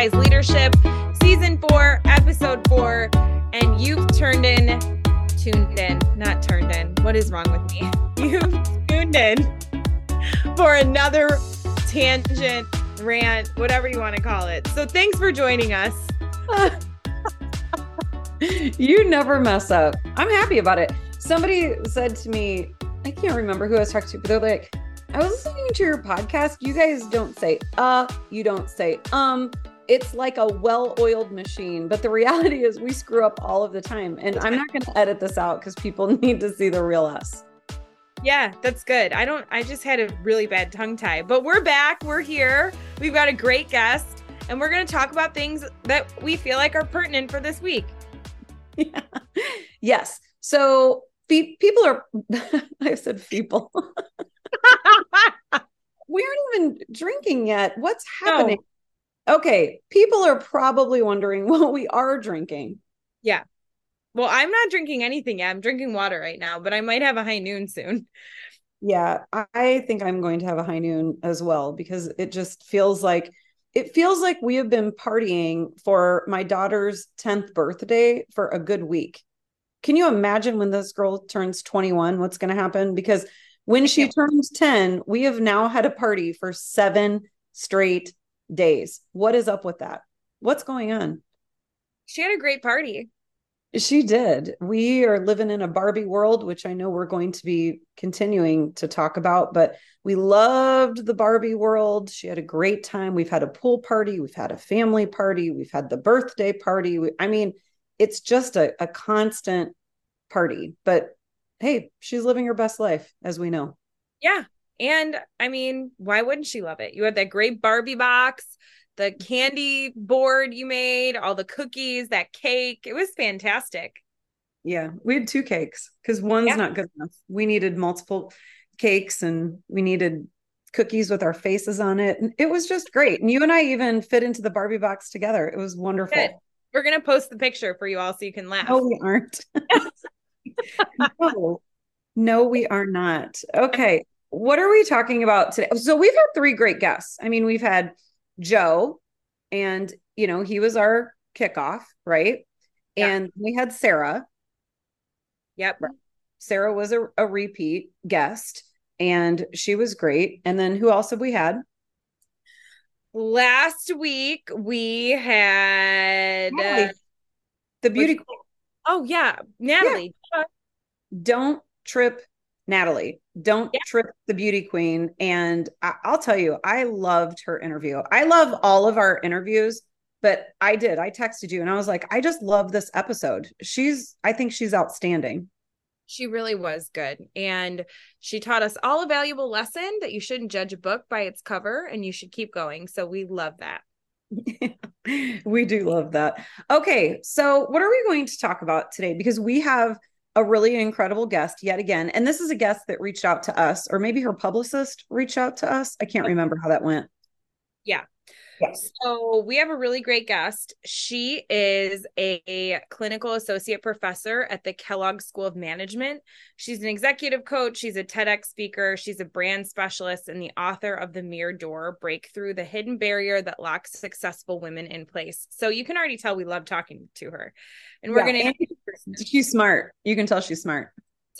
Defies Leadership, Season 4, Episode 4. And you've turned in, tuned in, not turned in. What is wrong with me? You've tuned in for another tangent, rant, whatever you want to call it. So thanks for joining us. you never mess up. I'm happy about it. Somebody said to me, I can't remember who I was talking to, but they're like, I was listening to your podcast. You guys don't say uh, you don't say um. It's like a well-oiled machine, but the reality is we screw up all of the time. And I'm not going to edit this out because people need to see the real us. Yeah, that's good. I don't I just had a really bad tongue tie, but we're back. We're here. We've got a great guest and we're going to talk about things that we feel like are pertinent for this week. Yeah. Yes. So pe- people are I said people. we aren't even drinking yet. What's happening? No. Okay, people are probably wondering what we are drinking. Yeah. Well, I'm not drinking anything yet. I'm drinking water right now, but I might have a high noon soon. Yeah, I think I'm going to have a high noon as well because it just feels like it feels like we have been partying for my daughter's 10th birthday for a good week. Can you imagine when this girl turns 21 what's going to happen because when she turns 10, we have now had a party for seven straight days. What is up with that? What's going on? She had a great party. She did. We are living in a Barbie world, which I know we're going to be continuing to talk about, but we loved the Barbie world. She had a great time. We've had a pool party, we've had a family party, we've had the birthday party. I mean, it's just a, a constant party, but hey, she's living her best life, as we know. Yeah. And I mean, why wouldn't she love it? You had that great Barbie box, the candy board you made, all the cookies, that cake. It was fantastic. Yeah. We had two cakes because one's yeah. not good enough. We needed multiple cakes and we needed cookies with our faces on it. And it was just great. And you and I even fit into the Barbie box together. It was wonderful. Good. We're going to post the picture for you all so you can laugh. No, we aren't. no, no, we are not. Okay. What are we talking about today? So we've had three great guests. I mean, we've had Joe, and you know, he was our kickoff, right? Yeah. And we had Sarah. Yep. Sarah was a, a repeat guest and she was great. And then who else have we had? Last week we had uh, the beauty queen. Oh yeah, Natalie. Yeah. Don't trip Natalie. Don't yeah. trip the beauty queen. And I- I'll tell you, I loved her interview. I love all of our interviews, but I did. I texted you and I was like, I just love this episode. She's, I think she's outstanding. She really was good. And she taught us all a valuable lesson that you shouldn't judge a book by its cover and you should keep going. So we love that. we do love that. Okay, so what are we going to talk about today? Because we have a really incredible guest yet again. And this is a guest that reached out to us, or maybe her publicist reached out to us. I can't remember how that went. Yeah. Yes. So we have a really great guest. She is a, clinical associate professor at the Kellogg School of Management. She's an executive coach, she's a TEDx speaker, she's a brand specialist, and the author of The Mirrored Door Breakthrough the Hidden Barrier That Locks Successful Women in Place. So you can already tell we love talking to her. And we're yeah, going to. She's smart. You can tell she's smart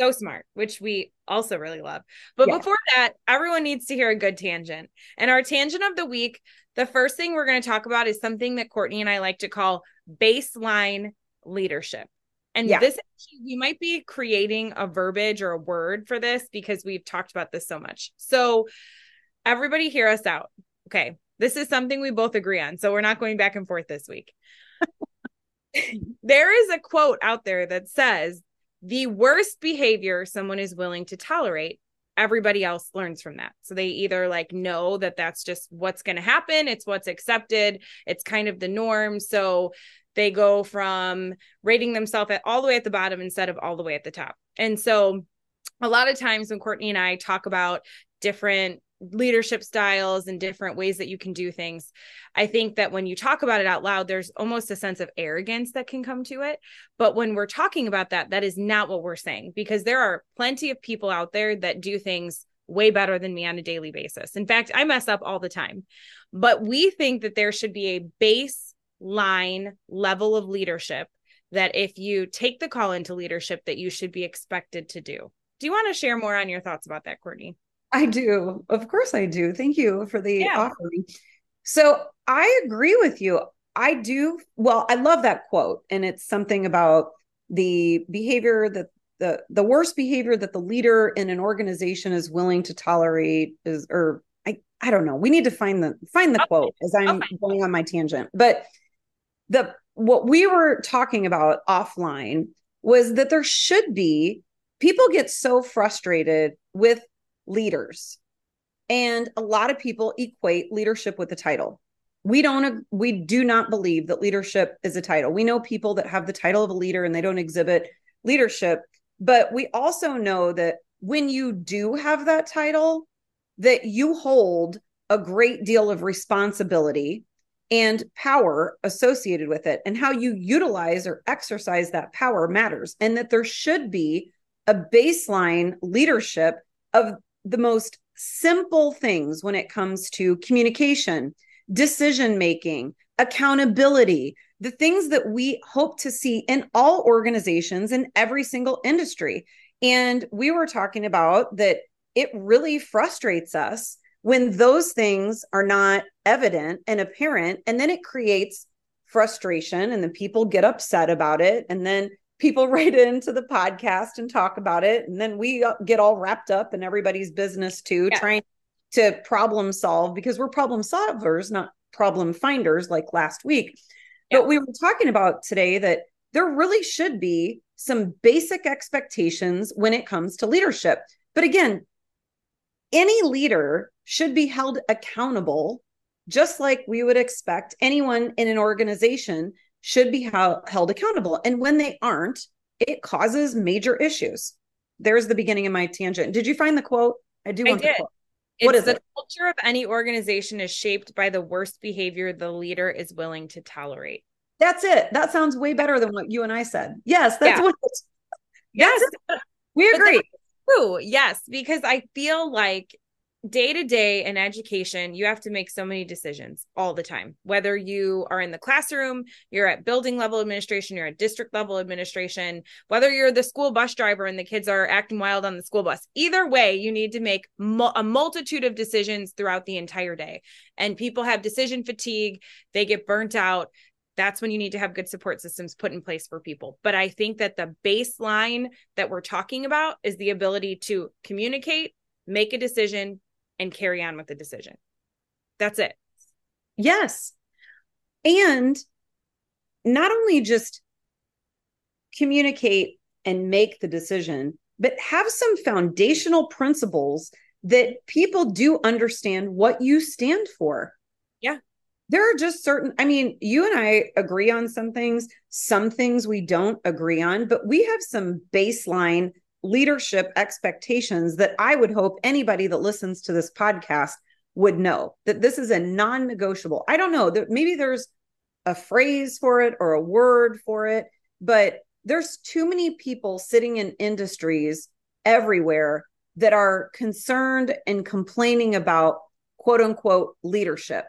so smart, which we also really love. But yeah. before that, everyone needs to hear a good tangent. And our tangent of the week, the first thing we're going to talk about is something that Courtney and I like to call baseline leadership. And yeah. this we might be creating a verbiage or a word for this because we've talked about this so much. So everybody hear us out. Okay. This is something we both agree on. So we're not going back and forth this week. there is a quote out there that says the worst behavior someone is willing to tolerate everybody else learns from that. So they either like know that that's just what's going to happen it's what's accepted it's kind of the norm. So they go from rating themselves at all the way at the bottom instead of all the way at the top. And so a lot of times when courtney and i talk about different leadership styles and different ways that you can do things. I think that when you talk about it out loud, there's almost a sense of arrogance that can come to it. But when we're talking about that, that is not what we're saying because there are plenty of people out there that do things way better than me on a daily basis. In fact, I mess up all the time. But we think that there should be a baseline level of leadership that if you take the call into leadership that you should be expected to do. Do you want to share more on your thoughts about that, Courtney? I do. Of course I do. Thank you for the yeah. offering. So I agree with you. I do. Well, I love that quote. And it's something about the behavior that the the worst behavior that the leader in an organization is willing to tolerate is or I I don't know. We need to find the find the okay. quote as I'm okay. going on my tangent. But the what we were talking about offline was that there should be people get so frustrated with leaders. And a lot of people equate leadership with a title. We don't we do not believe that leadership is a title. We know people that have the title of a leader and they don't exhibit leadership but we also know that when you do have that title that you hold a great deal of responsibility and power associated with it and how you utilize or exercise that power matters and that there should be a baseline leadership of the most simple things when it comes to communication decision making, accountability, the things that we hope to see in all organizations in every single industry. And we were talking about that it really frustrates us when those things are not evident and apparent. And then it creates frustration, and then people get upset about it. And then people write into the podcast and talk about it. And then we uh, get all wrapped up in everybody's business too, yeah. trying to problem solve because we're problem solvers, not problem finders like last week. Yeah. But we were talking about today that there really should be some basic expectations when it comes to leadership. But again, any leader should be held accountable, just like we would expect anyone in an organization should be held accountable. And when they aren't, it causes major issues. There's the beginning of my tangent. Did you find the quote? I do want I did. the quote. What it's is the it? culture of any organization is shaped by the worst behavior the leader is willing to tolerate. That's it. That sounds way better than what you and I said. Yes, that's yeah. what. Yes, we agree. True. Yes, because I feel like day to day in education, you have to make so many decisions all the time. Whether you are in the classroom, you're at building level administration, you're at district level administration, whether you're the school bus driver and the kids are acting wild on the school bus. Either way, you need to make a multitude of decisions throughout the entire day. And people have decision fatigue, they get burnt out. That's when you need to have good support systems put in place for people. But I think that the baseline that we're talking about is the ability to communicate, make a decision, and carry on with the decision. That's it. Yes. And not only just communicate and make the decision, but have some foundational principles that people do understand what you stand for. Yeah. There are just certain, I mean, you and I agree on some things, some things we don't agree on, but we have some baseline leadership expectations that I would hope anybody that listens to this podcast would know that this is a non negotiable. I don't know that maybe there's a phrase for it or a word for it, but there's too many people sitting in industries everywhere that are concerned and complaining about quote unquote leadership.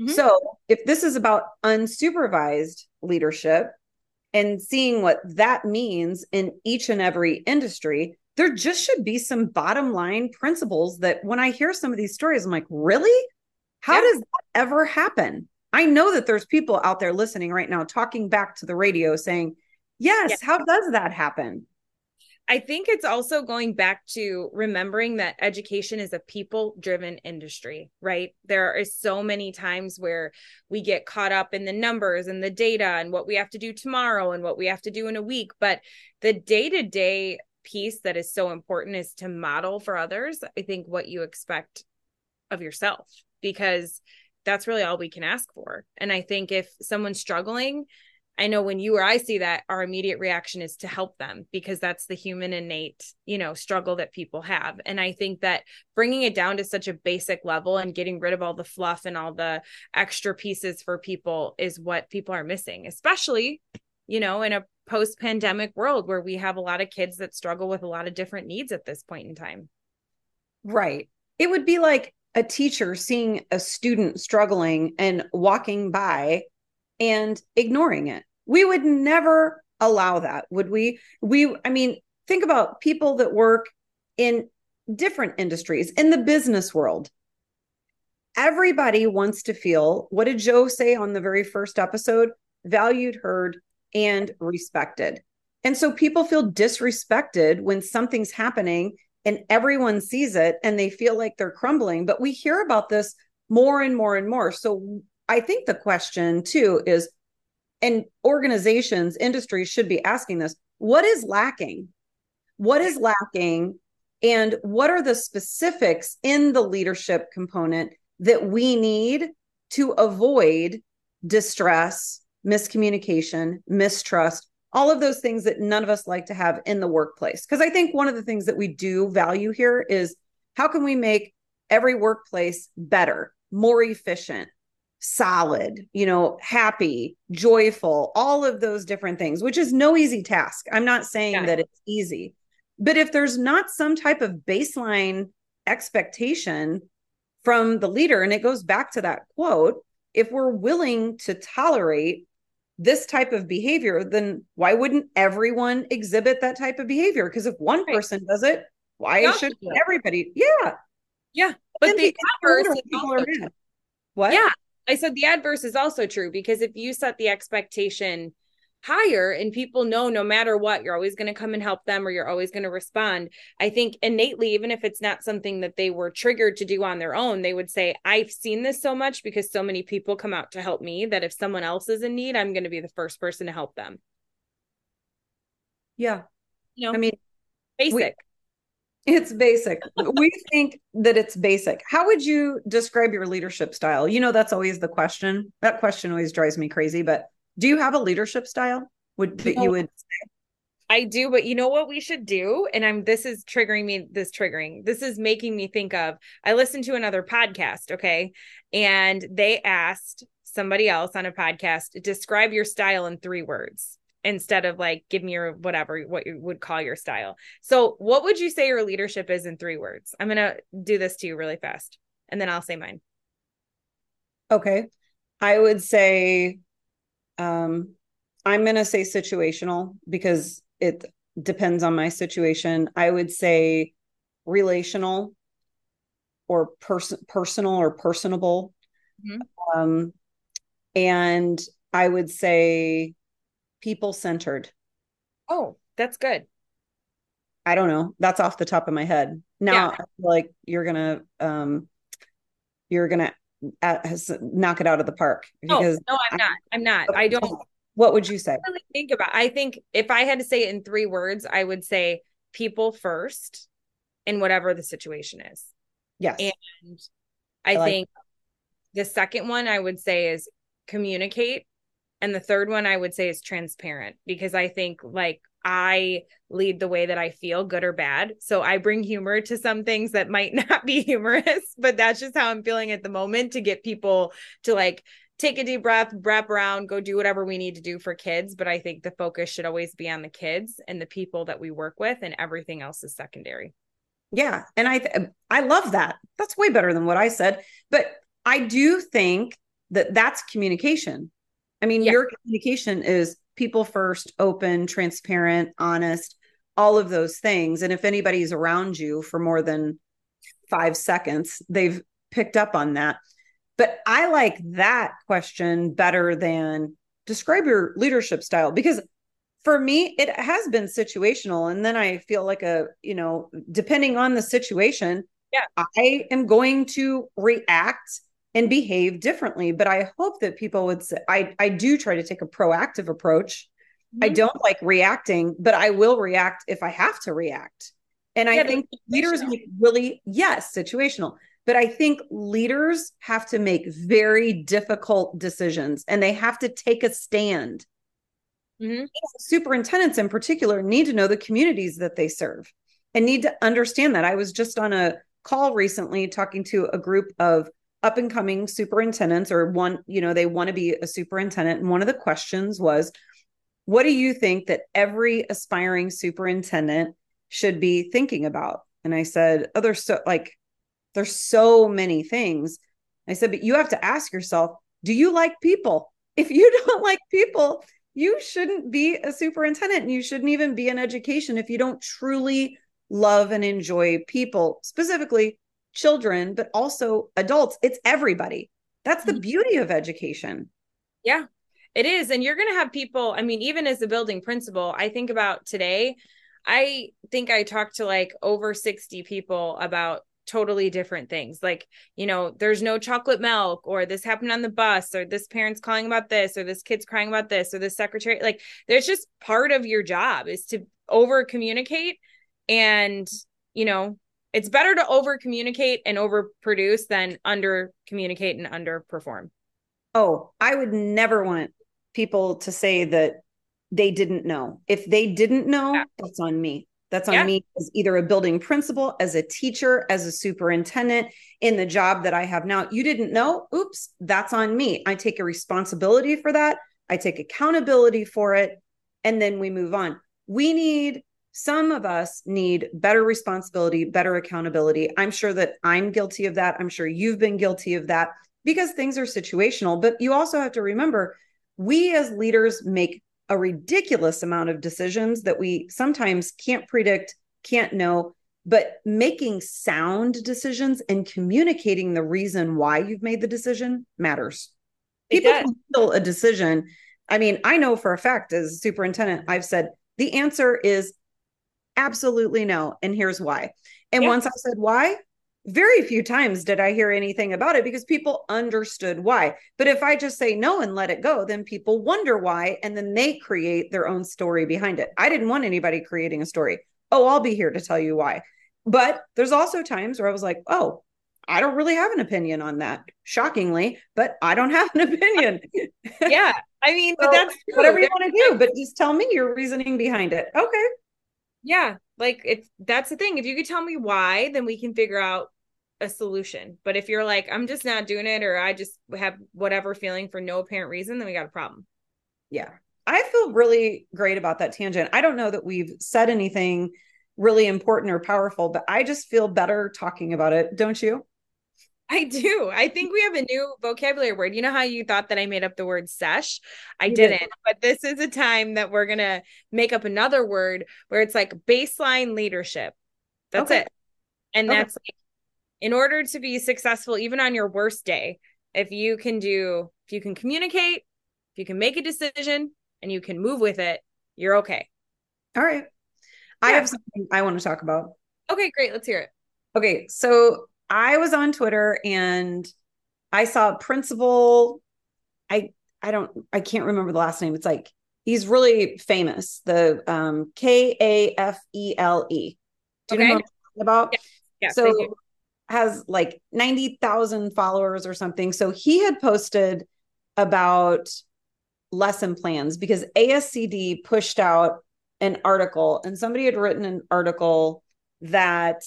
Mm-hmm. So, if this is about unsupervised leadership, and seeing what that means in each and every industry, there just should be some bottom line principles that when I hear some of these stories, I'm like, really? How yeah. does that ever happen? I know that there's people out there listening right now talking back to the radio saying, yes, yeah. how does that happen? I think it's also going back to remembering that education is a people driven industry, right? There are so many times where we get caught up in the numbers and the data and what we have to do tomorrow and what we have to do in a week. But the day to day piece that is so important is to model for others, I think, what you expect of yourself, because that's really all we can ask for. And I think if someone's struggling, I know when you or I see that, our immediate reaction is to help them because that's the human innate, you know, struggle that people have. And I think that bringing it down to such a basic level and getting rid of all the fluff and all the extra pieces for people is what people are missing, especially, you know, in a post pandemic world where we have a lot of kids that struggle with a lot of different needs at this point in time. Right. It would be like a teacher seeing a student struggling and walking by and ignoring it. We would never allow that, would we? We, I mean, think about people that work in different industries, in the business world. Everybody wants to feel what did Joe say on the very first episode? Valued, heard, and respected. And so people feel disrespected when something's happening and everyone sees it and they feel like they're crumbling. But we hear about this more and more and more. So I think the question too is, and organizations, industries should be asking this what is lacking? What is lacking? And what are the specifics in the leadership component that we need to avoid distress, miscommunication, mistrust, all of those things that none of us like to have in the workplace. Because I think one of the things that we do value here is how can we make every workplace better, more efficient, solid, you know, happy, joyful, all of those different things, which is no easy task. I'm not saying yeah. that it's easy. But if there's not some type of baseline expectation from the leader, and it goes back to that quote, if we're willing to tolerate this type of behavior, then why wouldn't everyone exhibit that type of behavior? Because if one right. person does it, why yeah. should everybody? Yeah. Yeah. But the adverse people are mad. What? Yeah. I said the adverse is also true because if you set the expectation higher and people know no matter what you're always going to come and help them or you're always going to respond i think innately even if it's not something that they were triggered to do on their own they would say i've seen this so much because so many people come out to help me that if someone else is in need i'm going to be the first person to help them. Yeah. You know? I mean basic. we, it's basic we think that it's basic how would you describe your leadership style you know that's always the question that question always drives me crazy but do you have a leadership style would that no, you would say? I do, but you know what we should do? And I'm this is triggering me, this triggering. This is making me think of I listened to another podcast, okay? And they asked somebody else on a podcast, describe your style in three words instead of like give me your whatever what you would call your style. So, what would you say your leadership is in three words? I'm going to do this to you really fast and then I'll say mine. Okay. I would say um, I'm going to say situational because it depends on my situation. I would say relational or person personal or personable. Mm-hmm. Um, and I would say people centered. Oh, that's good. I don't know. That's off the top of my head. Now, yeah. like you're gonna, um, you're gonna has knock it out of the park because no, no i'm not i'm not i don't what would you say really think about i think if i had to say it in three words i would say people first in whatever the situation is yes and i, I like think that. the second one i would say is communicate and the third one i would say is transparent because i think like I lead the way that I feel, good or bad. So I bring humor to some things that might not be humorous, but that's just how I'm feeling at the moment to get people to like take a deep breath, wrap around, go do whatever we need to do for kids. But I think the focus should always be on the kids and the people that we work with, and everything else is secondary. Yeah, and I th- I love that. That's way better than what I said. But I do think that that's communication. I mean, yeah. your communication is people first, open, transparent, honest, all of those things. And if anybody's around you for more than five seconds, they've picked up on that. But I like that question better than describe your leadership style because for me it has been situational and then i feel like a you know depending on the situation yeah i am going to react and behave differently. But I hope that people would say, I, I do try to take a proactive approach. Mm-hmm. I don't like reacting, but I will react if I have to react. And yeah, I think leaders make really, yes, situational. But I think leaders have to make very difficult decisions and they have to take a stand. Mm-hmm. Superintendents, in particular, need to know the communities that they serve and need to understand that. I was just on a call recently talking to a group of up and coming superintendents or one, you know, they want to be a superintendent. And one of the questions was, what do you think that every aspiring superintendent should be thinking about? And I said, Oh, there's so like, there's so many things. I said, but you have to ask yourself, do you like people? If you don't like people, you shouldn't be a superintendent and you shouldn't even be in education if you don't truly love and enjoy people, specifically children, but also adults. It's everybody. That's the mm-hmm. beauty of education. Yeah, it is. And you're going to have people, I mean, even as a building principal, I think about today, I think I talked to like over 60 people about totally different things like you know there's no chocolate milk or this happened on the bus or this parent's calling about this or this kid's crying about this or this secretary like there's just part of your job is to over communicate and you know it's better to over communicate and over produce than under communicate and underperform oh i would never want people to say that they didn't know if they didn't know yeah. that's on me that's on yeah. me as either a building principal, as a teacher, as a superintendent in the job that I have now. You didn't know? Oops, that's on me. I take a responsibility for that. I take accountability for it. And then we move on. We need, some of us need better responsibility, better accountability. I'm sure that I'm guilty of that. I'm sure you've been guilty of that because things are situational. But you also have to remember, we as leaders make a ridiculous amount of decisions that we sometimes can't predict, can't know, but making sound decisions and communicating the reason why you've made the decision matters. People can feel a decision. I mean, I know for a fact as superintendent, I've said the answer is absolutely no. And here's why. And yeah. once I said why, very few times did I hear anything about it because people understood why. But if I just say no and let it go, then people wonder why. And then they create their own story behind it. I didn't want anybody creating a story. Oh, I'll be here to tell you why. But there's also times where I was like, oh, I don't really have an opinion on that, shockingly, but I don't have an opinion. yeah. I mean, so, but that's whatever you want to do, but just tell me your reasoning behind it. Okay. Yeah. Like it's that's the thing. If you could tell me why, then we can figure out a solution. But if you're like, I'm just not doing it, or I just have whatever feeling for no apparent reason, then we got a problem. Yeah. I feel really great about that tangent. I don't know that we've said anything really important or powerful, but I just feel better talking about it. Don't you? I do. I think we have a new vocabulary word. You know how you thought that I made up the word sesh? I didn't. Did. But this is a time that we're going to make up another word where it's like baseline leadership. That's okay. it. And okay. that's like in order to be successful even on your worst day if you can do if you can communicate if you can make a decision and you can move with it you're okay all right yeah. i have something i want to talk about okay great let's hear it okay so i was on twitter and i saw principal i i don't i can't remember the last name it's like he's really famous the um k-a-f-e-l-e do you okay. know what I'm about yeah. Yeah, so has like 90,000 followers or something. So he had posted about lesson plans because ASCD pushed out an article and somebody had written an article that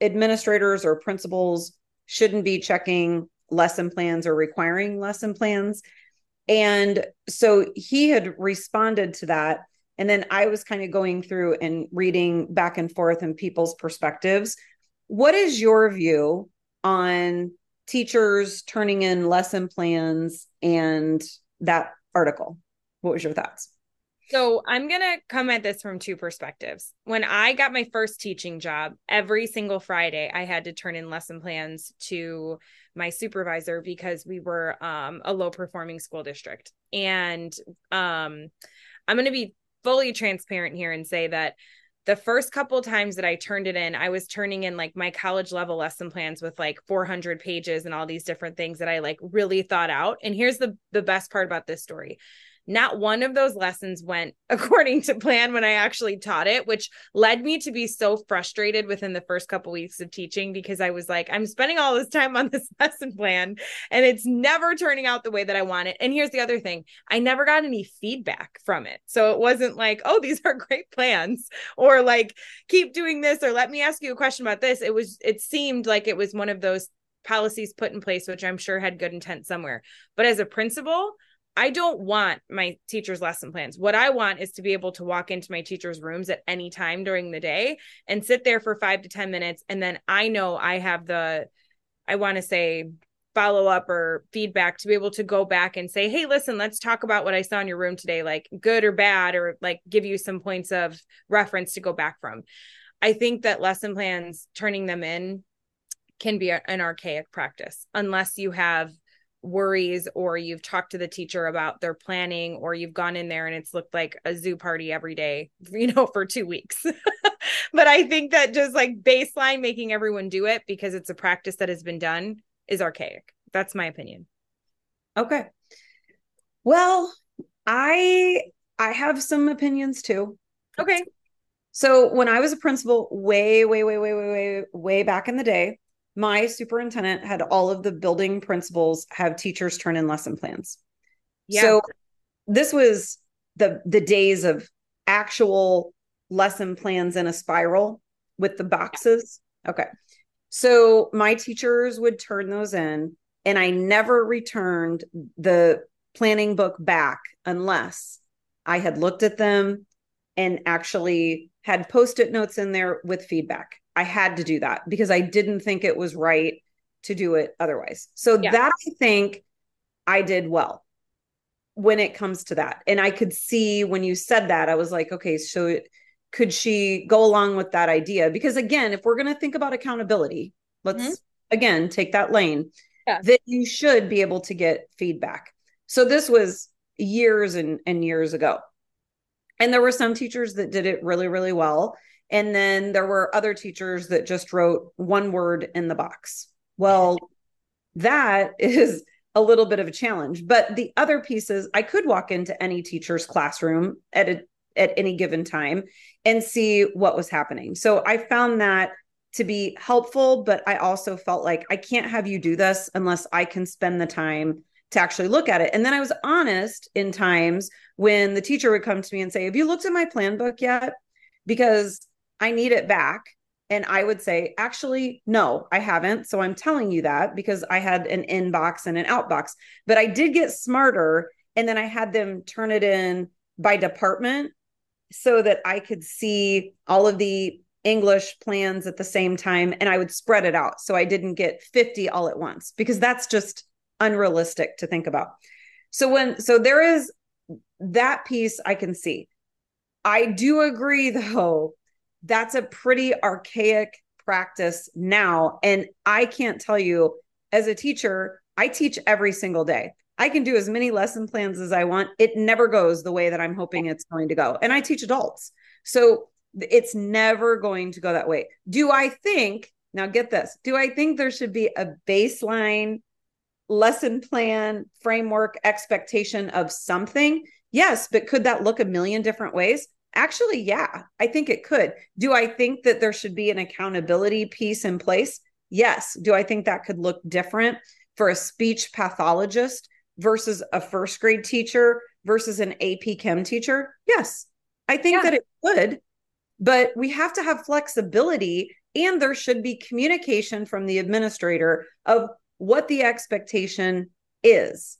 administrators or principals shouldn't be checking lesson plans or requiring lesson plans. And so he had responded to that. And then I was kind of going through and reading back and forth and people's perspectives what is your view on teachers turning in lesson plans and that article? What was your thoughts? So I'm going to come at this from two perspectives. When I got my first teaching job, every single Friday I had to turn in lesson plans to my supervisor because we were um, a low performing school district. And um, I'm going to be fully transparent here and say that the first couple times that I turned it in, I was turning in like my college level lesson plans with like 400 pages and all these different things that I like really thought out. And here's the the best part about this story not one of those lessons went according to plan when I actually taught it, which led me to be so frustrated within the first couple weeks of teaching because I was like, I'm spending all this time on this lesson plan and it's never turning out the way that I want it. And here's the other thing I never got any feedback from it. So it wasn't like, oh, these are great plans or like, keep doing this or let me ask you a question about this. It was, it seemed like it was one of those policies put in place, which I'm sure had good intent somewhere. But as a principal, I don't want my teacher's lesson plans. What I want is to be able to walk into my teacher's rooms at any time during the day and sit there for five to 10 minutes. And then I know I have the, I want to say, follow up or feedback to be able to go back and say, hey, listen, let's talk about what I saw in your room today, like good or bad, or like give you some points of reference to go back from. I think that lesson plans, turning them in, can be an archaic practice unless you have worries or you've talked to the teacher about their planning or you've gone in there and it's looked like a zoo party every day you know for 2 weeks but i think that just like baseline making everyone do it because it's a practice that has been done is archaic. That's my opinion. Okay. Well, I I have some opinions too. Okay. So when I was a principal way way way way way way way back in the day, my superintendent had all of the building principals have teachers turn in lesson plans. Yeah. So this was the the days of actual lesson plans in a spiral with the boxes. Okay. So my teachers would turn those in, and I never returned the planning book back unless I had looked at them and actually had post it notes in there with feedback. I had to do that because I didn't think it was right to do it otherwise. So yeah. that I think I did well when it comes to that. And I could see when you said that, I was like, okay, so could she go along with that idea? Because again, if we're going to think about accountability, let's mm-hmm. again take that lane, yeah. that you should be able to get feedback. So this was years and, and years ago. And there were some teachers that did it really, really well. And then there were other teachers that just wrote one word in the box. Well, that is a little bit of a challenge. But the other pieces, I could walk into any teacher's classroom at a at any given time and see what was happening. So I found that to be helpful, but I also felt like I can't have you do this unless I can spend the time to actually look at it. And then I was honest in times when the teacher would come to me and say, Have you looked at my plan book yet? Because I need it back. And I would say, Actually, no, I haven't. So I'm telling you that because I had an inbox and an outbox. But I did get smarter. And then I had them turn it in by department so that I could see all of the English plans at the same time and I would spread it out so I didn't get 50 all at once because that's just unrealistic to think about. So when so there is that piece I can see. I do agree though that's a pretty archaic practice now and I can't tell you as a teacher I teach every single day. I can do as many lesson plans as I want. It never goes the way that I'm hoping it's going to go. And I teach adults. So it's never going to go that way. Do I think, now get this, do I think there should be a baseline lesson plan, framework, expectation of something? Yes, but could that look a million different ways? Actually, yeah, I think it could. Do I think that there should be an accountability piece in place? Yes. Do I think that could look different for a speech pathologist? versus a first grade teacher versus an AP Chem teacher? Yes, I think yeah. that it could, but we have to have flexibility and there should be communication from the administrator of what the expectation is,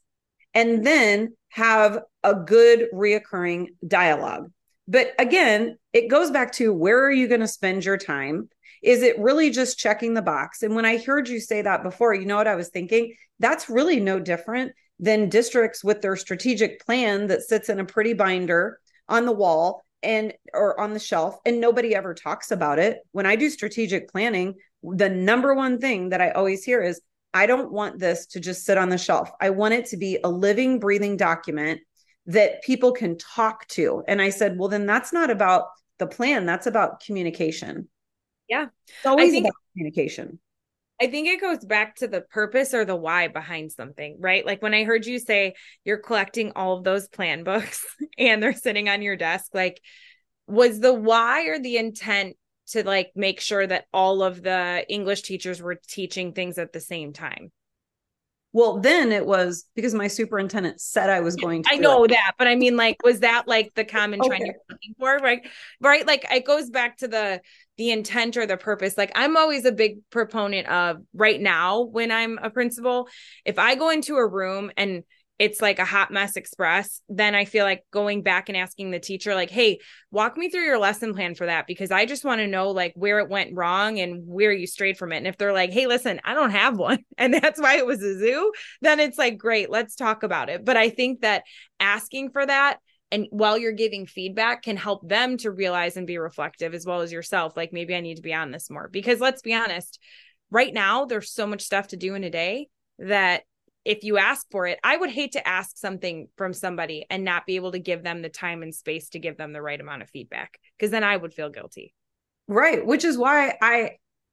and then have a good reoccurring dialogue. But again, it goes back to where are you going to spend your time? Is it really just checking the box? And when I heard you say that before, you know what I was thinking? That's really no different than districts with their strategic plan that sits in a pretty binder on the wall and or on the shelf and nobody ever talks about it when i do strategic planning the number one thing that i always hear is i don't want this to just sit on the shelf i want it to be a living breathing document that people can talk to. And i said well then that's not about the plan. That's about communication. Yeah. It's always think- about communication. I think it goes back to the purpose or the why behind something, right? Like when I heard you say you're collecting all of those plan books and they're sitting on your desk, like was the why or the intent to like make sure that all of the English teachers were teaching things at the same time? Well, then it was because my superintendent said I was going to. I know it. that, but I mean, like, was that like the common okay. trend you're looking for? Right, right. Like, it goes back to the the intent or the purpose. Like, I'm always a big proponent of right now when I'm a principal. If I go into a room and it's like a hot mess express, then I feel like going back and asking the teacher, like, hey, walk me through your lesson plan for that because I just want to know like where it went wrong and where you strayed from it. And if they're like, hey, listen, I don't have one, and that's why it was a zoo, then it's like, great, let's talk about it. But I think that asking for that and while you're giving feedback can help them to realize and be reflective as well as yourself like maybe i need to be on this more because let's be honest right now there's so much stuff to do in a day that if you ask for it, I would hate to ask something from somebody and not be able to give them the time and space to give them the right amount of feedback because then I would feel guilty. Right. Which is why I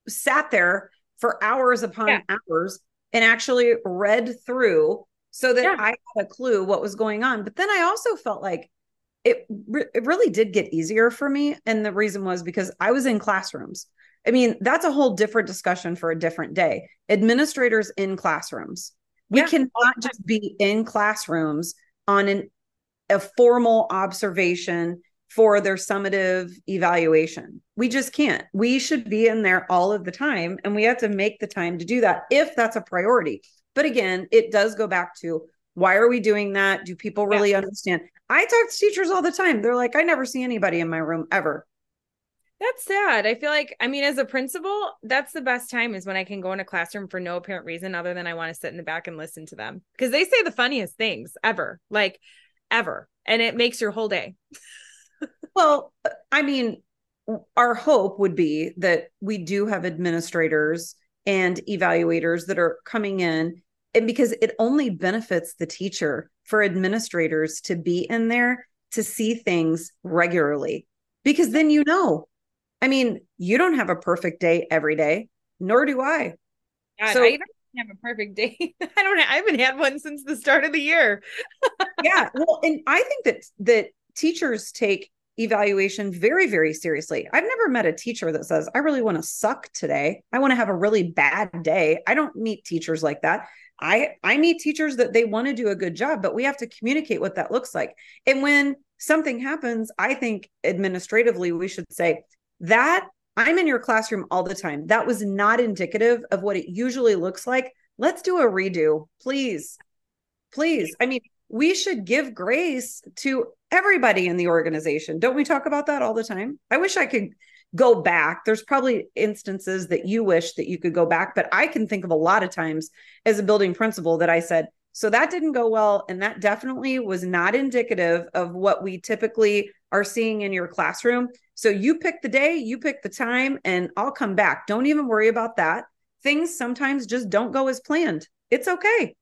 sat there for hours upon yeah. hours and actually read through so that yeah. I had a clue what was going on. But then I also felt like it, re- it really did get easier for me. And the reason was because I was in classrooms. I mean, that's a whole different discussion for a different day. Administrators in classrooms we yeah. cannot just be in classrooms on an a formal observation for their summative evaluation. We just can't. We should be in there all of the time and we have to make the time to do that if that's a priority. But again, it does go back to why are we doing that? Do people really yeah. understand? I talk to teachers all the time. They're like, I never see anybody in my room ever. That's sad. I feel like, I mean, as a principal, that's the best time is when I can go in a classroom for no apparent reason other than I want to sit in the back and listen to them because they say the funniest things ever, like ever. And it makes your whole day. well, I mean, our hope would be that we do have administrators and evaluators that are coming in and because it only benefits the teacher for administrators to be in there to see things regularly because then you know I mean, you don't have a perfect day every day, nor do I. God, so, I don't have a perfect day. I don't. I haven't had one since the start of the year. yeah, well, and I think that that teachers take evaluation very, very seriously. I've never met a teacher that says, "I really want to suck today. I want to have a really bad day." I don't meet teachers like that. I I meet teachers that they want to do a good job, but we have to communicate what that looks like. And when something happens, I think administratively we should say, that I'm in your classroom all the time. That was not indicative of what it usually looks like. Let's do a redo, please. Please. I mean, we should give grace to everybody in the organization. Don't we talk about that all the time? I wish I could go back. There's probably instances that you wish that you could go back, but I can think of a lot of times as a building principal that I said, so that didn't go well. And that definitely was not indicative of what we typically are seeing in your classroom. So you pick the day, you pick the time, and I'll come back. Don't even worry about that. Things sometimes just don't go as planned. It's okay.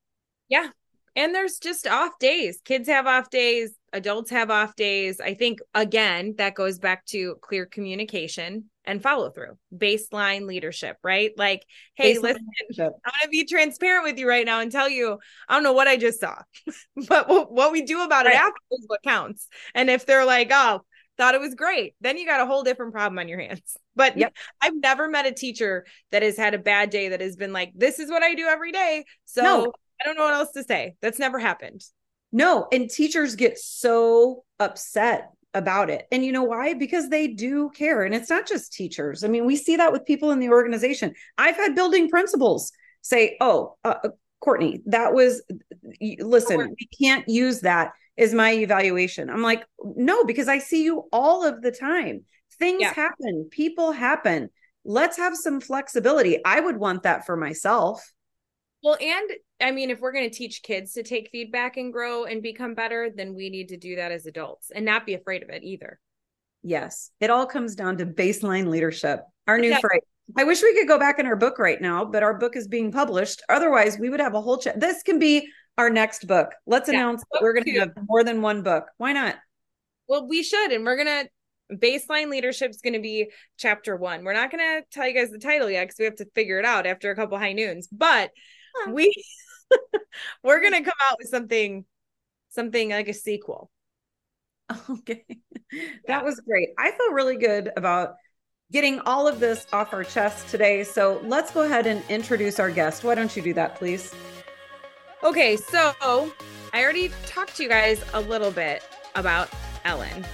Yeah. And there's just off days. Kids have off days, adults have off days. I think, again, that goes back to clear communication and follow through, baseline leadership, right? Like, hey, baseline listen, leadership. I'm going to be transparent with you right now and tell you, I don't know what I just saw, but what, we do about right. it after is what counts. And if they're like, oh, thought it was great, then you got a whole different problem on your hands. But yep. I've never met a teacher that has had a bad day that has been like, this is what I do every day. So no. I don't know what else to say. That's never happened. No, and teachers get so upset about it. And you know why? Because they do care. And it's not just teachers. I mean, we see that with people in the organization. I've had building principals say, oh, uh, uh Courtney, that was, listen, we can't use that as my evaluation. I'm like, no, because I see you all of the time. Things yeah. happen, people happen. Let's have some flexibility. I would want that for myself. Well, and I mean, if we're going to teach kids to take feedback and grow and become better, then we need to do that as adults and not be afraid of it either. Yes. It all comes down to baseline leadership. Our new phrase. I wish we could go back in our book right now, but our book is being published. Otherwise, we would have a whole chat. This can be our next book. Let's yeah, announce that we're going to have more than one book. Why not? Well, we should. And we're going to baseline leadership is going to be chapter one. We're not going to tell you guys the title yet because we have to figure it out after a couple high noons. But we we're gonna come out with something something like a sequel okay that was great i feel really good about getting all of this off our chest today so let's go ahead and introduce our guest why don't you do that please okay so i already talked to you guys a little bit about ellen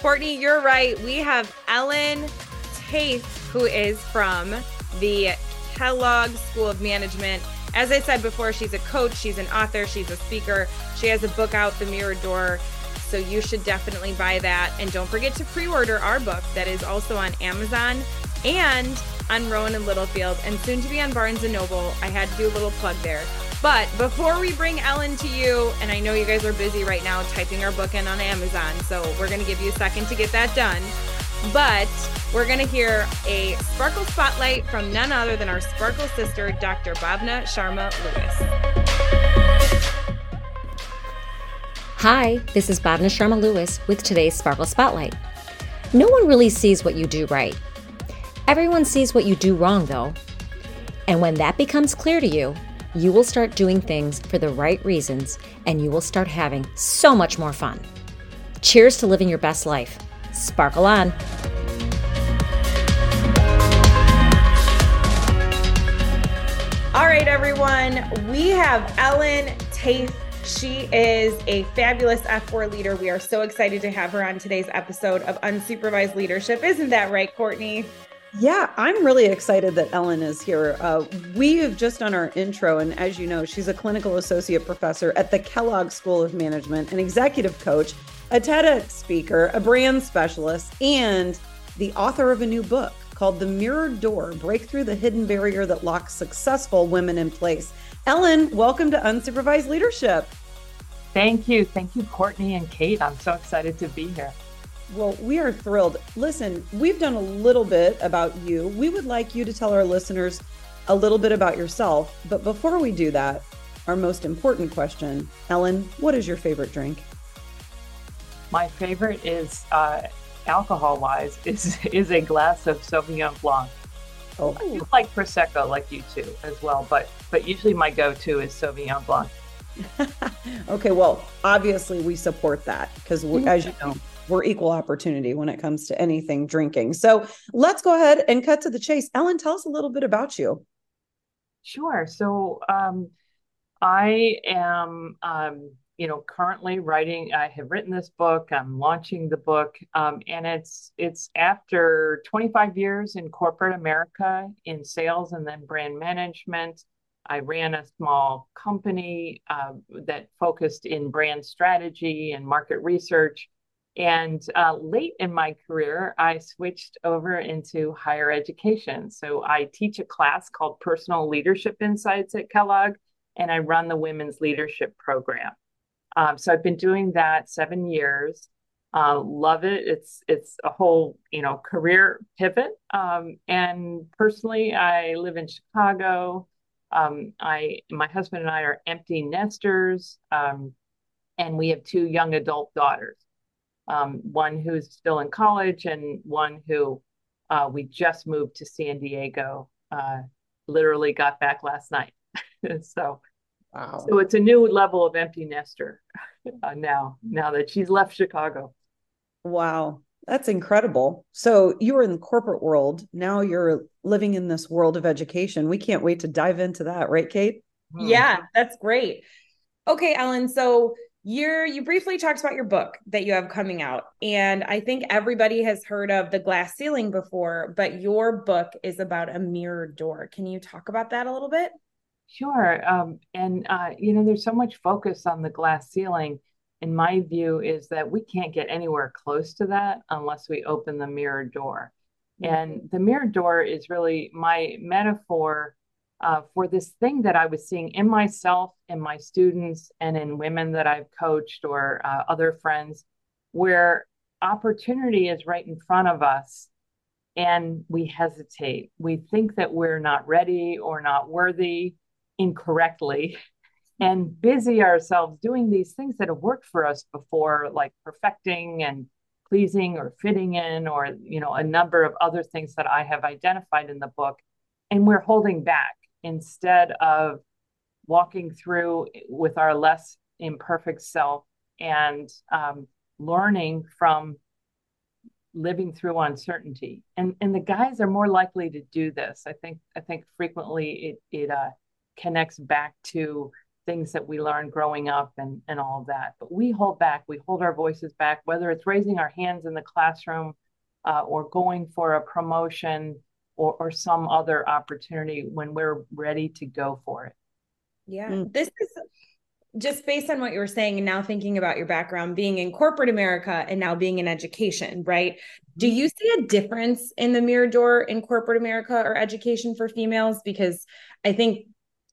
courtney you're right we have ellen Taaffe who is from the kellogg school of management As I said before, she's a coach, she's an author, she's a speaker. She has a book out, The Mirrored Door. So you should definitely buy that. And don't forget to pre order our book that is also on Amazon and on Rowman and Littlefield and soon to be on Barnes and Noble. I had to do a little plug there. But before we bring Ellen to you, and I know you guys are busy right now typing our book in on Amazon, so we're going to give you a second to get that done. But we're going to hear a sparkle spotlight from none other than our sparkle sister, Dr. Bhavna Sharma Lewis. Hi, this is Bhavna Sharma Lewis with today's Sparkle Spotlight. No one really sees what you do right. Everyone sees what you do wrong, though. And when that becomes clear to you, you will start doing things for the right reasons and you will start having so much more fun. Cheers to living your best life. Sparkle on. All right, everyone, we have Ellen Taaffe. She is a fabulous F4 leader. We are so excited to have her on today's episode of Unsupervised Leadership. Isn't that right, Courtney? Yeah, I'm really excited that Ellen is here. Uh, we have just done our intro, and as you know, she's a clinical associate professor at the Kellogg School of Management, an executive coach, a TEDx speaker, a brand specialist, and the author of a new book called The Mirror Door Break Through the Hidden Barrier That Locks Successful Women in Place. Ellen, welcome to Unsupervised Leadership. Thank you. Thank you, Courtney and Kate. I'm so excited to be here. Well, we are thrilled. Listen, we've done a little bit about you. We would like you to tell our listeners a little bit about yourself. But before we do that, our most important question Ellen, what is your favorite drink? My favorite is, uh, alcohol wise, is, is a glass of Sauvignon Blanc. Oh. I do like Prosecco, like you too, as well. But, but usually my go to is Sauvignon Blanc. okay, well, obviously we support that because, as you know, we're equal opportunity when it comes to anything drinking. So let's go ahead and cut to the chase. Ellen, tell us a little bit about you. Sure. So um, I am, um, you know, currently writing. I have written this book. I'm launching the book, um, and it's it's after 25 years in corporate America in sales and then brand management. I ran a small company uh, that focused in brand strategy and market research. And uh, late in my career, I switched over into higher education. So I teach a class called Personal Leadership Insights at Kellogg, and I run the Women's Leadership Program. Um, so I've been doing that seven years. Uh, love it. It's it's a whole you know career pivot. Um, and personally, I live in Chicago. Um, I my husband and I are empty nesters, um, and we have two young adult daughters um, one who's still in college and one who uh, we just moved to San Diego. Uh, literally got back last night. so, wow. so it's a new level of empty nester uh, now. Now that she's left Chicago. Wow, that's incredible. So you were in the corporate world. Now you're living in this world of education. We can't wait to dive into that, right, Kate? Yeah, that's great. Okay, Ellen. So you're you briefly talked about your book that you have coming out and i think everybody has heard of the glass ceiling before but your book is about a mirror door. Can you talk about that a little bit? Sure um, and uh, you know there's so much focus on the glass ceiling. In my view is that we can't get anywhere close to that unless we open the mirror door. Mm-hmm. and the mirror door is really my metaphor uh, for this thing that I was seeing in myself, in my students, and in women that I've coached or uh, other friends, where opportunity is right in front of us and we hesitate. We think that we're not ready or not worthy incorrectly and busy ourselves doing these things that have worked for us before, like perfecting and pleasing or fitting in or you know a number of other things that i have identified in the book and we're holding back instead of walking through with our less imperfect self and um, learning from living through uncertainty. And and the guys are more likely to do this. I think i think frequently it it uh, connects back to things that we learned growing up and and all of that. But we hold back. We hold our voices back whether it's raising our hands in the classroom uh, or going for a promotion or, or some other opportunity when we're ready to go for it. Yeah. Mm. This is just based on what you were saying and now thinking about your background being in corporate America and now being in education, right? Do mm-hmm. you see a difference in the mirror door in corporate America or education for females? Because I think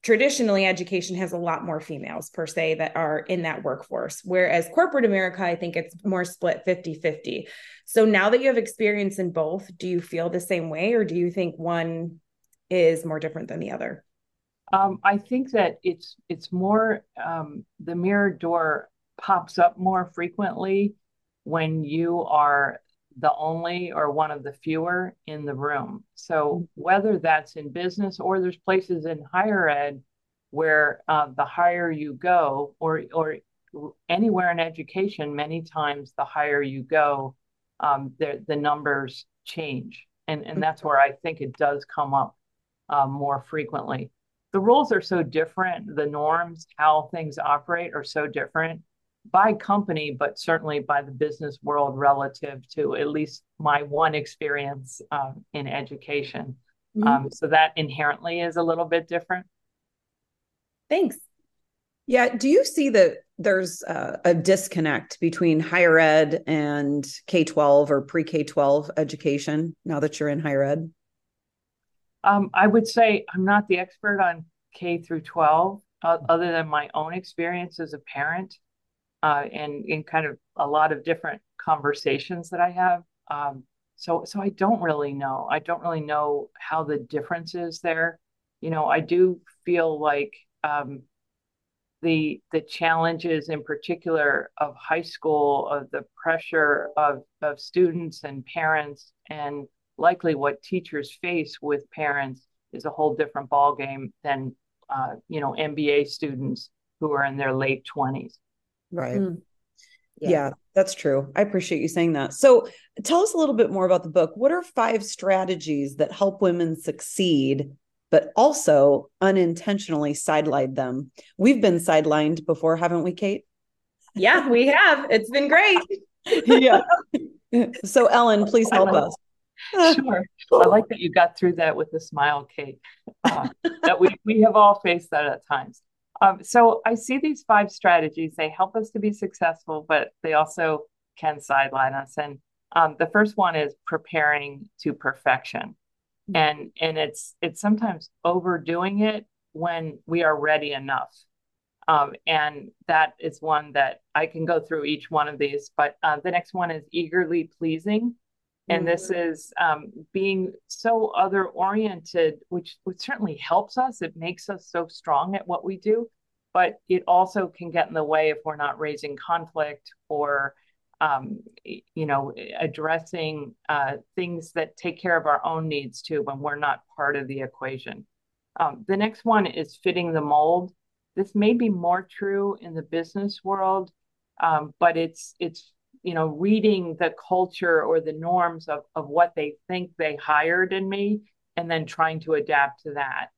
traditionally education has a lot more females per se that are in that workforce whereas corporate america i think it's more split 50-50 so now that you have experience in both do you feel the same way or do you think one is more different than the other? Um, i think that it's it's more um, the mirror door pops up more frequently when you are the only or one of the fewer in the room. So whether that's in business or there's places in higher ed where uh, the higher you go, or or anywhere in education, many times the higher you go, um, the the numbers change, and and that's where I think it does come up uh, more frequently. The rules are so different. The norms, how things operate, are so different by company, but certainly by the business world relative to at least my one experience um, in education. Mm-hmm. Um, so that inherently is a little bit different. Thanks. Yeah. Do you see that there's uh, a disconnect between higher ed and K 12 or pre K 12 education now that you're in higher ed? Um, I would say I'm not the expert on K through 12, uh, other than my own experience as a parent uh, and in kind of a lot of different conversations that I have. Um, so, so I don't really know. I don't really know how the difference is there. You know, I do feel like um, the the challenges, in particular, of high school, of the pressure of of students and parents, and likely what teachers face with parents is a whole different ballgame than uh, you know MBA students who are in their late twenties. Right. Mm. Yeah. yeah, that's true. I appreciate you saying that. So, tell us a little bit more about the book. What are five strategies that help women succeed, but also unintentionally sideline them? We've been sidelined before, haven't we, Kate? Yeah, we have. It's been great. yeah. So, Ellen, please help us. sure. I like that you got through that with a smile, Kate. Uh, that we, we have all faced that at times. Um, so I see these five strategies. They help us to be successful, but they also can sideline us. And um, the first one is preparing to perfection, mm-hmm. and and it's it's sometimes overdoing it when we are ready enough. Um, and that is one that I can go through each one of these. But uh, the next one is eagerly pleasing. And this mm-hmm. is um, being so other oriented, which, which certainly helps us. It makes us so strong at what we do, but it also can get in the way if we're not raising conflict or, um, you know, addressing uh, things that take care of our own needs too when we're not part of the equation. Um, the next one is fitting the mold. This may be more true in the business world, um, but it's it's you know, reading the culture or the norms of, of what they think they hired in me and then trying to adapt to that.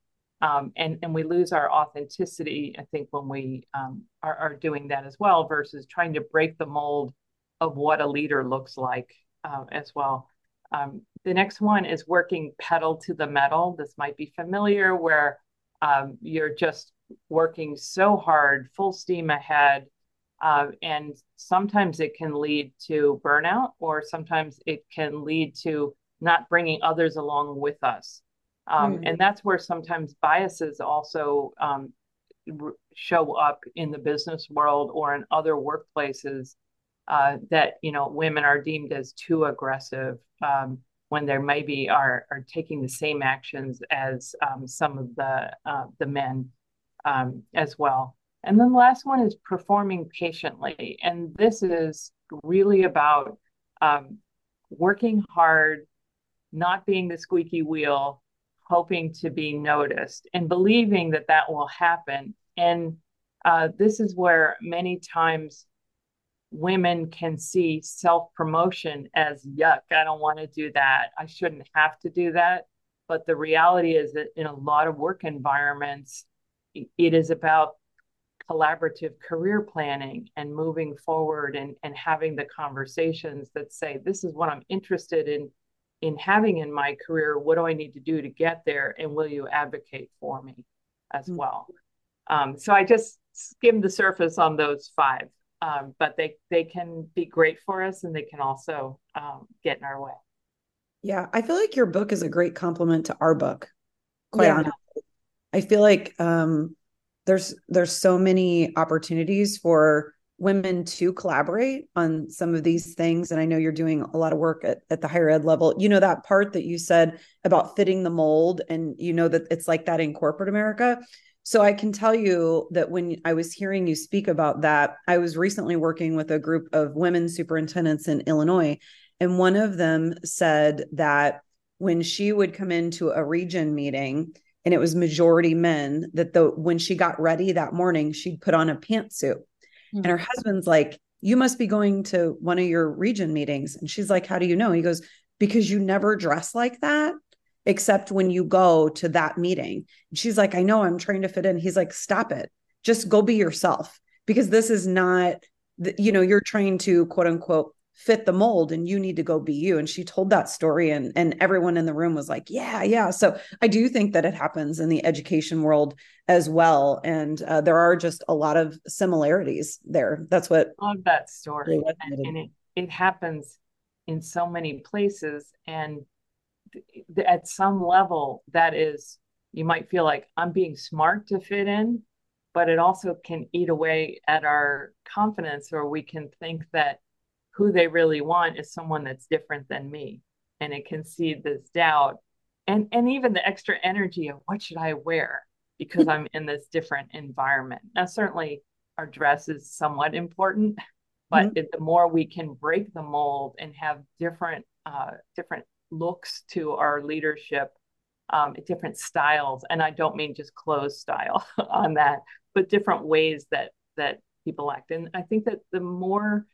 Um, and, and we lose our authenticity, I think, when we um, are, are doing that as well, versus trying to break the mold of what a leader looks like uh, as well. Um, the next one is working pedal to the metal. This might be familiar, where um, you're just working so hard, full steam ahead, uh, and sometimes it can lead to burnout, or sometimes it can lead to not bringing others along with us. Um, mm. And that's where sometimes biases also um, r- show up in the business world or in other workplaces uh, that you know women are deemed as too aggressive um, when they maybe are are taking the same actions as um, some of the uh, the men um, as well. And then the last one is performing patiently. And this is really about um, working hard, not being the squeaky wheel, hoping to be noticed, and believing that that will happen. And uh, this is where many times women can see self promotion as yuck. I don't want to do that. I shouldn't have to do that. But the reality is that in a lot of work environments, it is about collaborative career planning and moving forward and, and having the conversations that say this is what i'm interested in in having in my career what do i need to do to get there and will you advocate for me as mm-hmm. well Um, so I just skimmed the surface on those five, um, but they they can be great for us, and they can also um, get in our way. Yeah, I feel like your book is a great complement to our book. Quite yeah. honestly, I feel like um, there's there's so many opportunities for women to collaborate on some of these things. And i know you're doing a lot of work at, at the higher ed level. You know that part that you said about fitting the mold and you know that it's like that in corporate america. So i can tell you that when i was hearing you speak about that i was recently working with a group of women superintendents in illinois. And one of them said that when she would come into a region meeting and it was majority men that the when she got ready that morning she'd put on a pantsuit Mm-hmm. And her husband's like, You must be going to one of your region meetings. And she's like, How do you know? He goes, Because you never dress like that except when you go to that meeting. And she's like, I know I'm trying to fit in. He's like, Stop it. Just go be yourself because this is not, you know, you're trying to quote unquote fit the mold and you need to go be you. And she told that story and and everyone in the room was like yeah yeah. So i do think that it happens in the education world as well. And uh, there are just a lot of similarities there. That's what I love that story. and, and it, it happens in so many places. And th- at some level that is you might feel like i'm being smart to fit in but it also can eat away at our confidence or we can think that who they really want is someone that's different than me. And it can seed this doubt and and even the extra energy of what should i wear because i'm in this different environment. Now certainly our dress is somewhat important but mm-hmm. it, the more we can break the mold and have different uh, different looks to our leadership um, different styles and i don't mean just clothes style on that but different ways that that people act. And i think that the more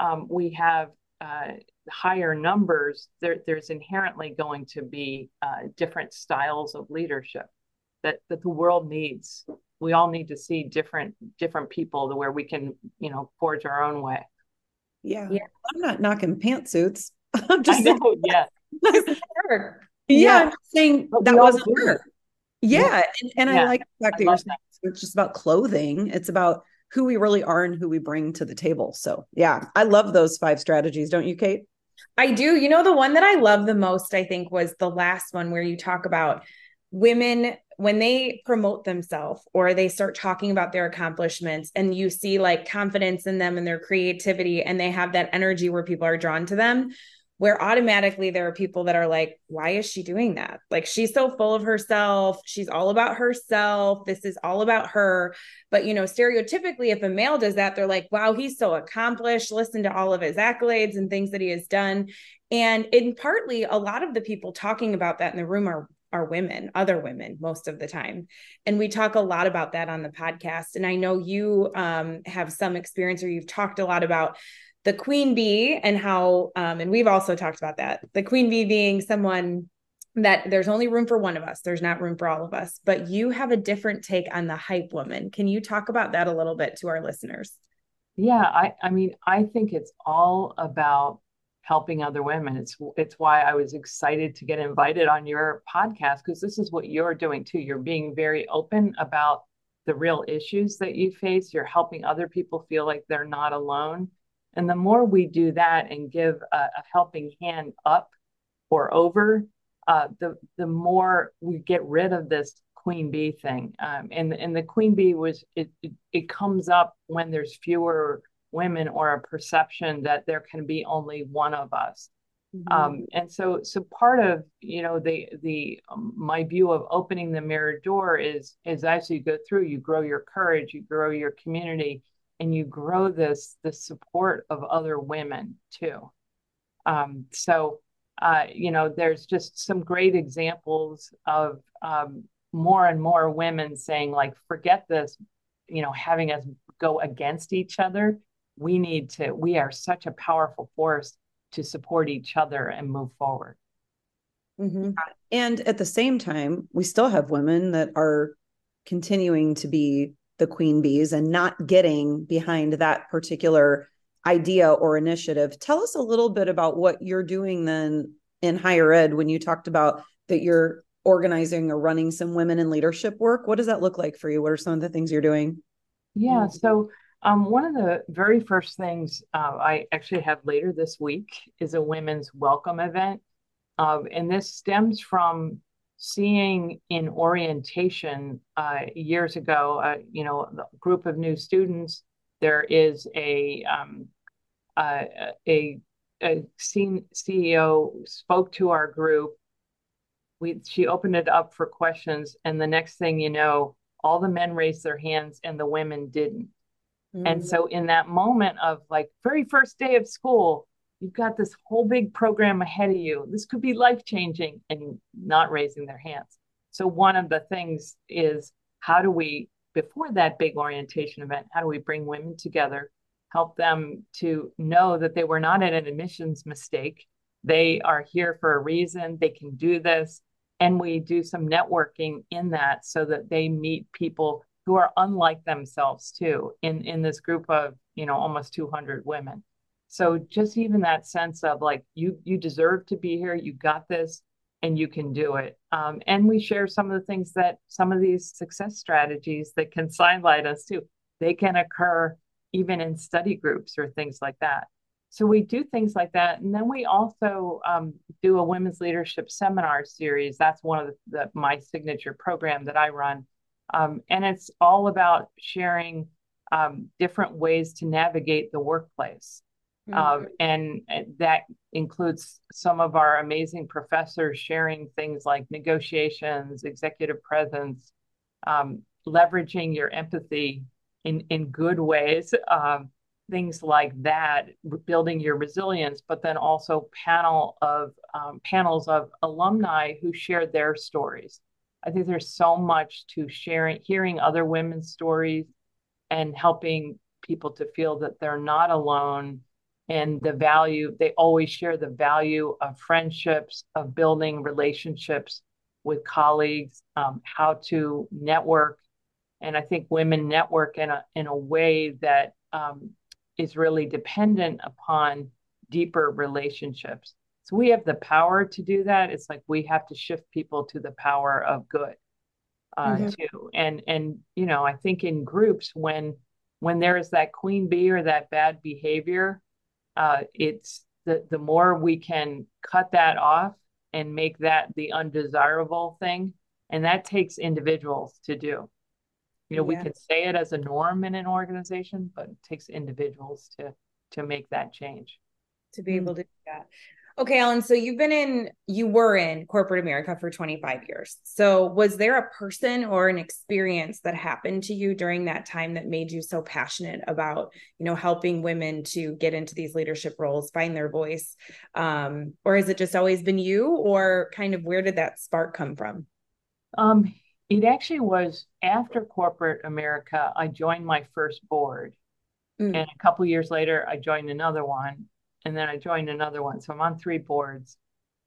um, we have uh, higher numbers, there, there's inherently going to be uh, different styles of leadership that, that the world needs. We all need to see different different people to where we can, you know, forge our own way. Yeah, yeah. I'm not knocking pantsuits. I'm just know, saying, yeah. yeah, yeah, I'm saying but that wasn't her. Yeah, yeah. and, and yeah. I like the fact that you're saying it's just about clothing. It's about who we really are and who we bring to the table. So, yeah, I love those five strategies, don't you, Kate? I do. You know, the one that I love the most, I think, was the last one where you talk about women when they promote themselves or they start talking about their accomplishments and you see like confidence in them and their creativity and they have that energy where people are drawn to them where automatically there are people that are like, why is she doing that? Like, she's so full of herself. She's all about herself. This is all about her. But, you know, stereotypically, if a male does that, they're like, wow, he's so accomplished. Listen to all of his accolades and things that he has done. And in partly, a lot of the people talking about that in the room are are women, other women, most of the time. And we talk a lot about that on the podcast. And I know you um, have some experience or you've talked a lot about the queen bee and how um, and we've also talked about that the queen bee being someone that there's only room for one of us there's not room for all of us but you have a different take on the hype woman. Can you talk about that a little bit to our listeners? Yeah i i mean i think it's all about helping other women. It's it's why i was excited to get invited on your podcast because this is what you're doing too. You're being very open about the real issues that you face. You're helping other people feel like they're not alone and the more we do that and give a, a helping hand up or over, uh, the the more we get rid of this queen bee thing. Um, and and the queen bee was it, it it comes up when there's fewer women or a perception that there can be only one of us. Mm-hmm. Um, and so so part of you know the the um, my view of opening the mirror door is is as you go through you grow your courage you grow your community and you grow this the support of other women too. Um, so uh, you know there's just some great examples of um, more and more women saying like forget this you know having us go against each other. We need to we are such a powerful force to support each other and move forward. Mm-hmm. and at the same time we still have women that are continuing to be the queen bees and not getting behind that particular idea or initiative. Tell us a little bit about what you're doing then in higher ed when you talked about that you're organizing or running some women in leadership work. What does that look like for you? What are some of the things you're doing? Yeah. So, um, one of the very first things uh, I actually have later this week is a women's welcome event. Um, and this stems from seeing in orientation uh, years ago, uh, you know, a group of new students, there is a, um, uh, a, a CEO spoke to our group. We, she opened it up for questions. And the next thing you know, all the men raised their hands and the women didn't. Mm-hmm. And so in that moment of like very first day of school, you've got this whole big program ahead of you. This could be life changing and not raising their hands. So one of the things is how do we before that big orientation event, how do we bring women together, help them to know that they were not at an admissions mistake. They are here for a reason. They can do this. And we do some networking in that so that they meet people who are unlike themselves too in, in this group of, you know, almost 200 women. So just even that sense of like you you deserve to be here, you got this, and you can do it. Um, and we share some of the things that some of these success strategies that can sidelight us too. They can occur even in study groups or things like that. So we do things like that, and then we also um, do a women's leadership seminar series. That's one of the, the my signature program that I run, um, and it's all about sharing um, different ways to navigate the workplace. Mm-hmm. Um, and, that includes some of our amazing professors sharing things like negotiations, executive presence, um, leveraging your empathy in, in good ways, um, things like that, building your resilience, but then also panel of um, panels of alumni who share their stories. I think there's so much to sharing, hearing other women's stories and helping people to feel that they're not alone and the value they always share the value of friendships of building relationships with colleagues um, how to network. And i think women network in a in a way that um, is really dependent upon deeper relationships. So we have the power to do that. It's like we have to shift people to the power of good uh, mm-hmm. too. And and you know i think in groups when when there is that queen bee or that bad behavior uh, it's the the more we can cut that off and make that the undesirable thing, and that takes individuals to do. You know, yeah. we can say it as a norm in an organization, but it takes individuals to to make that change. To be able to do that. Okay, Ellen, so you've been in, you were in corporate America for 25 years. So, was there a person or an experience that happened to you during that time that made you so passionate about, you know, helping women to get into these leadership roles, find their voice? Um, or has it just always been you, or kind of where did that spark come from? Um, it actually was after corporate America, I joined my first board. Mm. And a couple years later, I joined another one and then I joined another one. So I'm on three boards.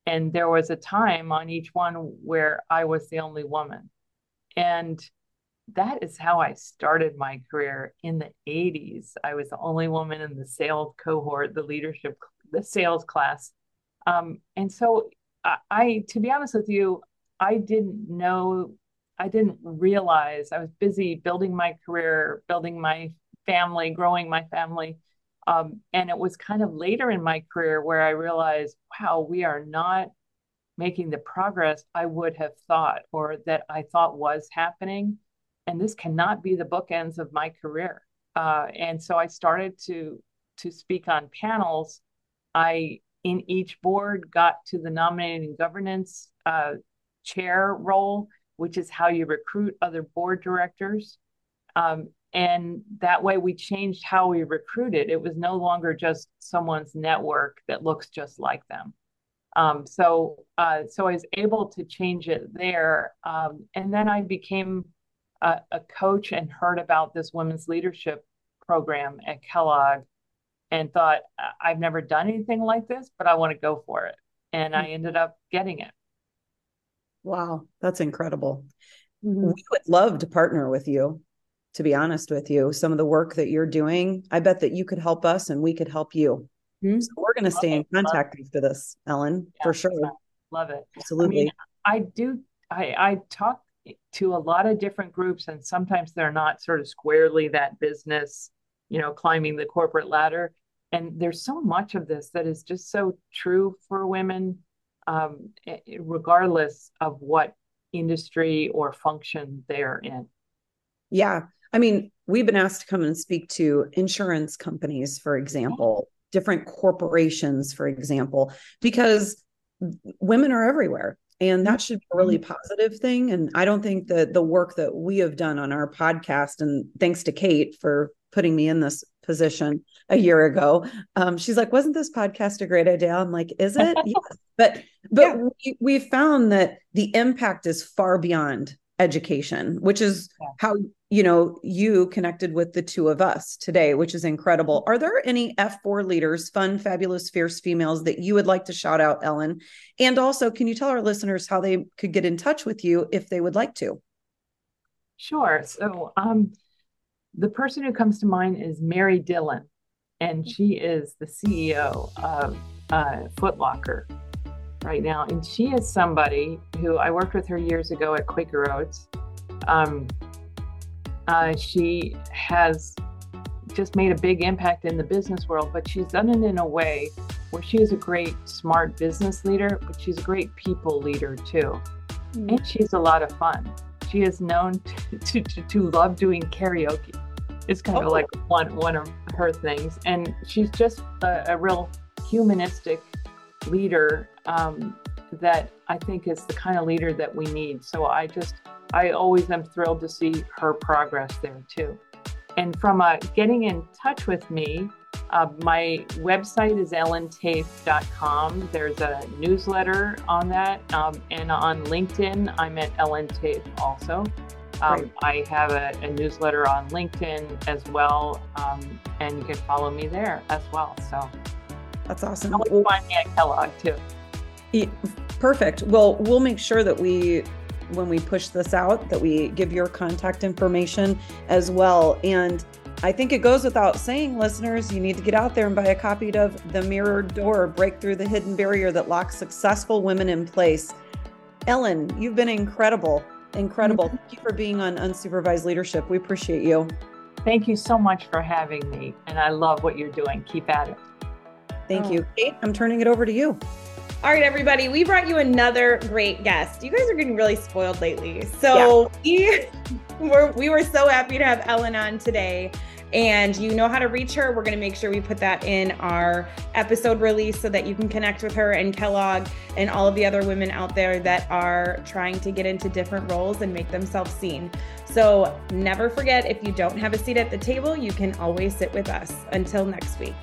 And there was a time on each one where I was the only woman. And that is how I started my career in the 80s. I was the only woman in the sales cohort, the leadership, the sales class. Um, and so I, I, to be honest with you, I didn't know, I didn't realize I was busy building my career, building my family, growing my family um, and it was kind of later in my career where I realized, wow, we are not making the progress I would have thought or that I thought was happening. And this cannot be the bookends of my career. Uh, and so I started to to speak on panels. I in each board got to the nominating governance uh, chair role, which is how you recruit other board directors. Um, and that way we changed how we recruited. It was no longer just someone's network that looks just like them. Um, so uh, so i was able to change it there. Um, and then i became a, a, coach and heard about this women's leadership program at kellogg and thought i've never done anything like this but i want to go for it. And i ended up getting it. Wow. That's incredible. Mm-hmm. we would love to partner with you to be honest with you. Some of the work that you're doing, I bet that you could help us and we could help you. Mm-hmm. So we're going to stay in contact after this, Ellen, yeah, for sure. Love it. Absolutely. I, mean, I do. I, I talk to a lot of different groups, and sometimes they're not sort of squarely that business, you know, climbing the corporate ladder. And there's so much of this that is just so true for women, um, regardless of what industry or function they're in. Yeah. I mean, we've been asked to come and speak to insurance companies, for example, different corporations, for example, because women are everywhere and that should be a really mm-hmm. positive thing and i don't think that the work that we have done on our podcast and thanks to kate for putting me in this position a year ago um, she's like wasn't this podcast a great idea i'm like is it yes. but but yeah. we, we found that the impact is far beyond education which is yeah. how you know you connected with the two of us today which is incredible. Are there any f4 leaders fun fabulous fierce females that you would like to shout out ellen? And also can you tell our listeners how they could get in touch with you if they would like to? Sure. So um the person who comes to mind is mary dillon and she is the ceo of uh, foot locker right now. And she is somebody who I worked with her years ago at Quaker Oats. Um, uh, she has just made a big impact in the business world, but she's done it in a way where she is a great, smart business leader, but she's a great people leader too. Mm-hmm. And she's a lot of fun. She is known to, to, to, to love doing karaoke. It's kind oh. of like one, one of her things. And she's just a, a real humanistic leader um, that I think is the kind of leader that we need. So I just, I always am thrilled to see her progress there too. And from uh, getting in touch with me, uh, my website is ellentaaffe.com. There's a newsletter on that. Um, and on LinkedIn, I'm at Ellen Taaffe also. Um, I have a, a, newsletter on LinkedIn as well. Um, and you can follow me there as well. So that's awesome. You can find me at Kellogg too. Perfect. Well, we'll make sure that we when we push this out that we give your contact information as well and I think it goes without saying, listeners, you need to get out there and buy a copy of The Mirrored Door Break Through the Hidden Barrier That Locks Successful Women in Place. Ellen, you've been incredible. Incredible. Mm-hmm. Thank you for being on Unsupervised Leadership. We appreciate you. Thank you so much for having me. And I love what you're doing. Keep at it. Thank oh. you. Kate, I'm turning it over to you. All right, everybody, we brought you another great guest. You guys are getting really spoiled lately. So yeah. we, were, we were so happy to have Ellen on today. And you know how to reach her. We're going to make sure we put that in our episode release so that you can connect with her and Kellogg and all of the other women out there that are trying to get into different roles and make themselves seen. So never forget if you don't have a seat at the table, you can always sit with us. Until next week.